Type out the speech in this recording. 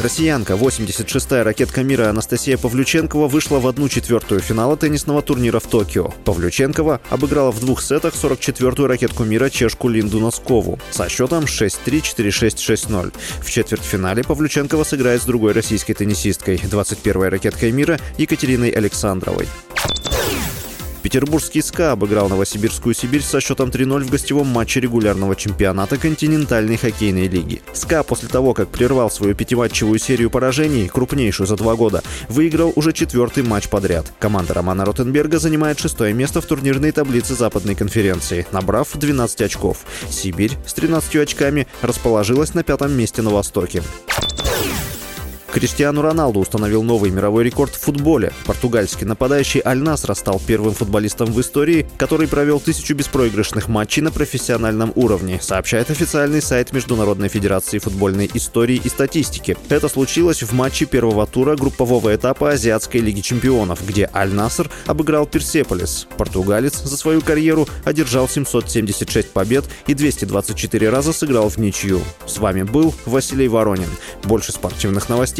Россиянка, 86-я ракетка мира Анастасия Павлюченкова вышла в одну четвертую финала теннисного турнира в Токио. Павлюченкова обыграла в двух сетах 44-ю ракетку мира чешку Линду Носкову со счетом 6-3, 4-6, 6-0. В четвертьфинале Павлюченкова сыграет с другой российской теннисисткой, 21-й ракеткой мира Екатериной Александровой. Петербургский СКА обыграл Новосибирскую Сибирь со счетом 3-0 в гостевом матче регулярного чемпионата континентальной хоккейной лиги. СКА после того, как прервал свою пятиматчевую серию поражений, крупнейшую за два года, выиграл уже четвертый матч подряд. Команда Романа Ротенберга занимает шестое место в турнирной таблице Западной конференции, набрав 12 очков. Сибирь с 13 очками расположилась на пятом месте на Востоке. Криштиану Роналду установил новый мировой рекорд в футболе. Португальский нападающий Аль Насра стал первым футболистом в истории, который провел тысячу беспроигрышных матчей на профессиональном уровне, сообщает официальный сайт Международной Федерации футбольной истории и статистики. Это случилось в матче первого тура группового этапа Азиатской Лиги Чемпионов, где Аль Наср обыграл Персеполис. Португалец за свою карьеру одержал 776 побед и 224 раза сыграл в ничью. С вами был Василий Воронин. Больше спортивных новостей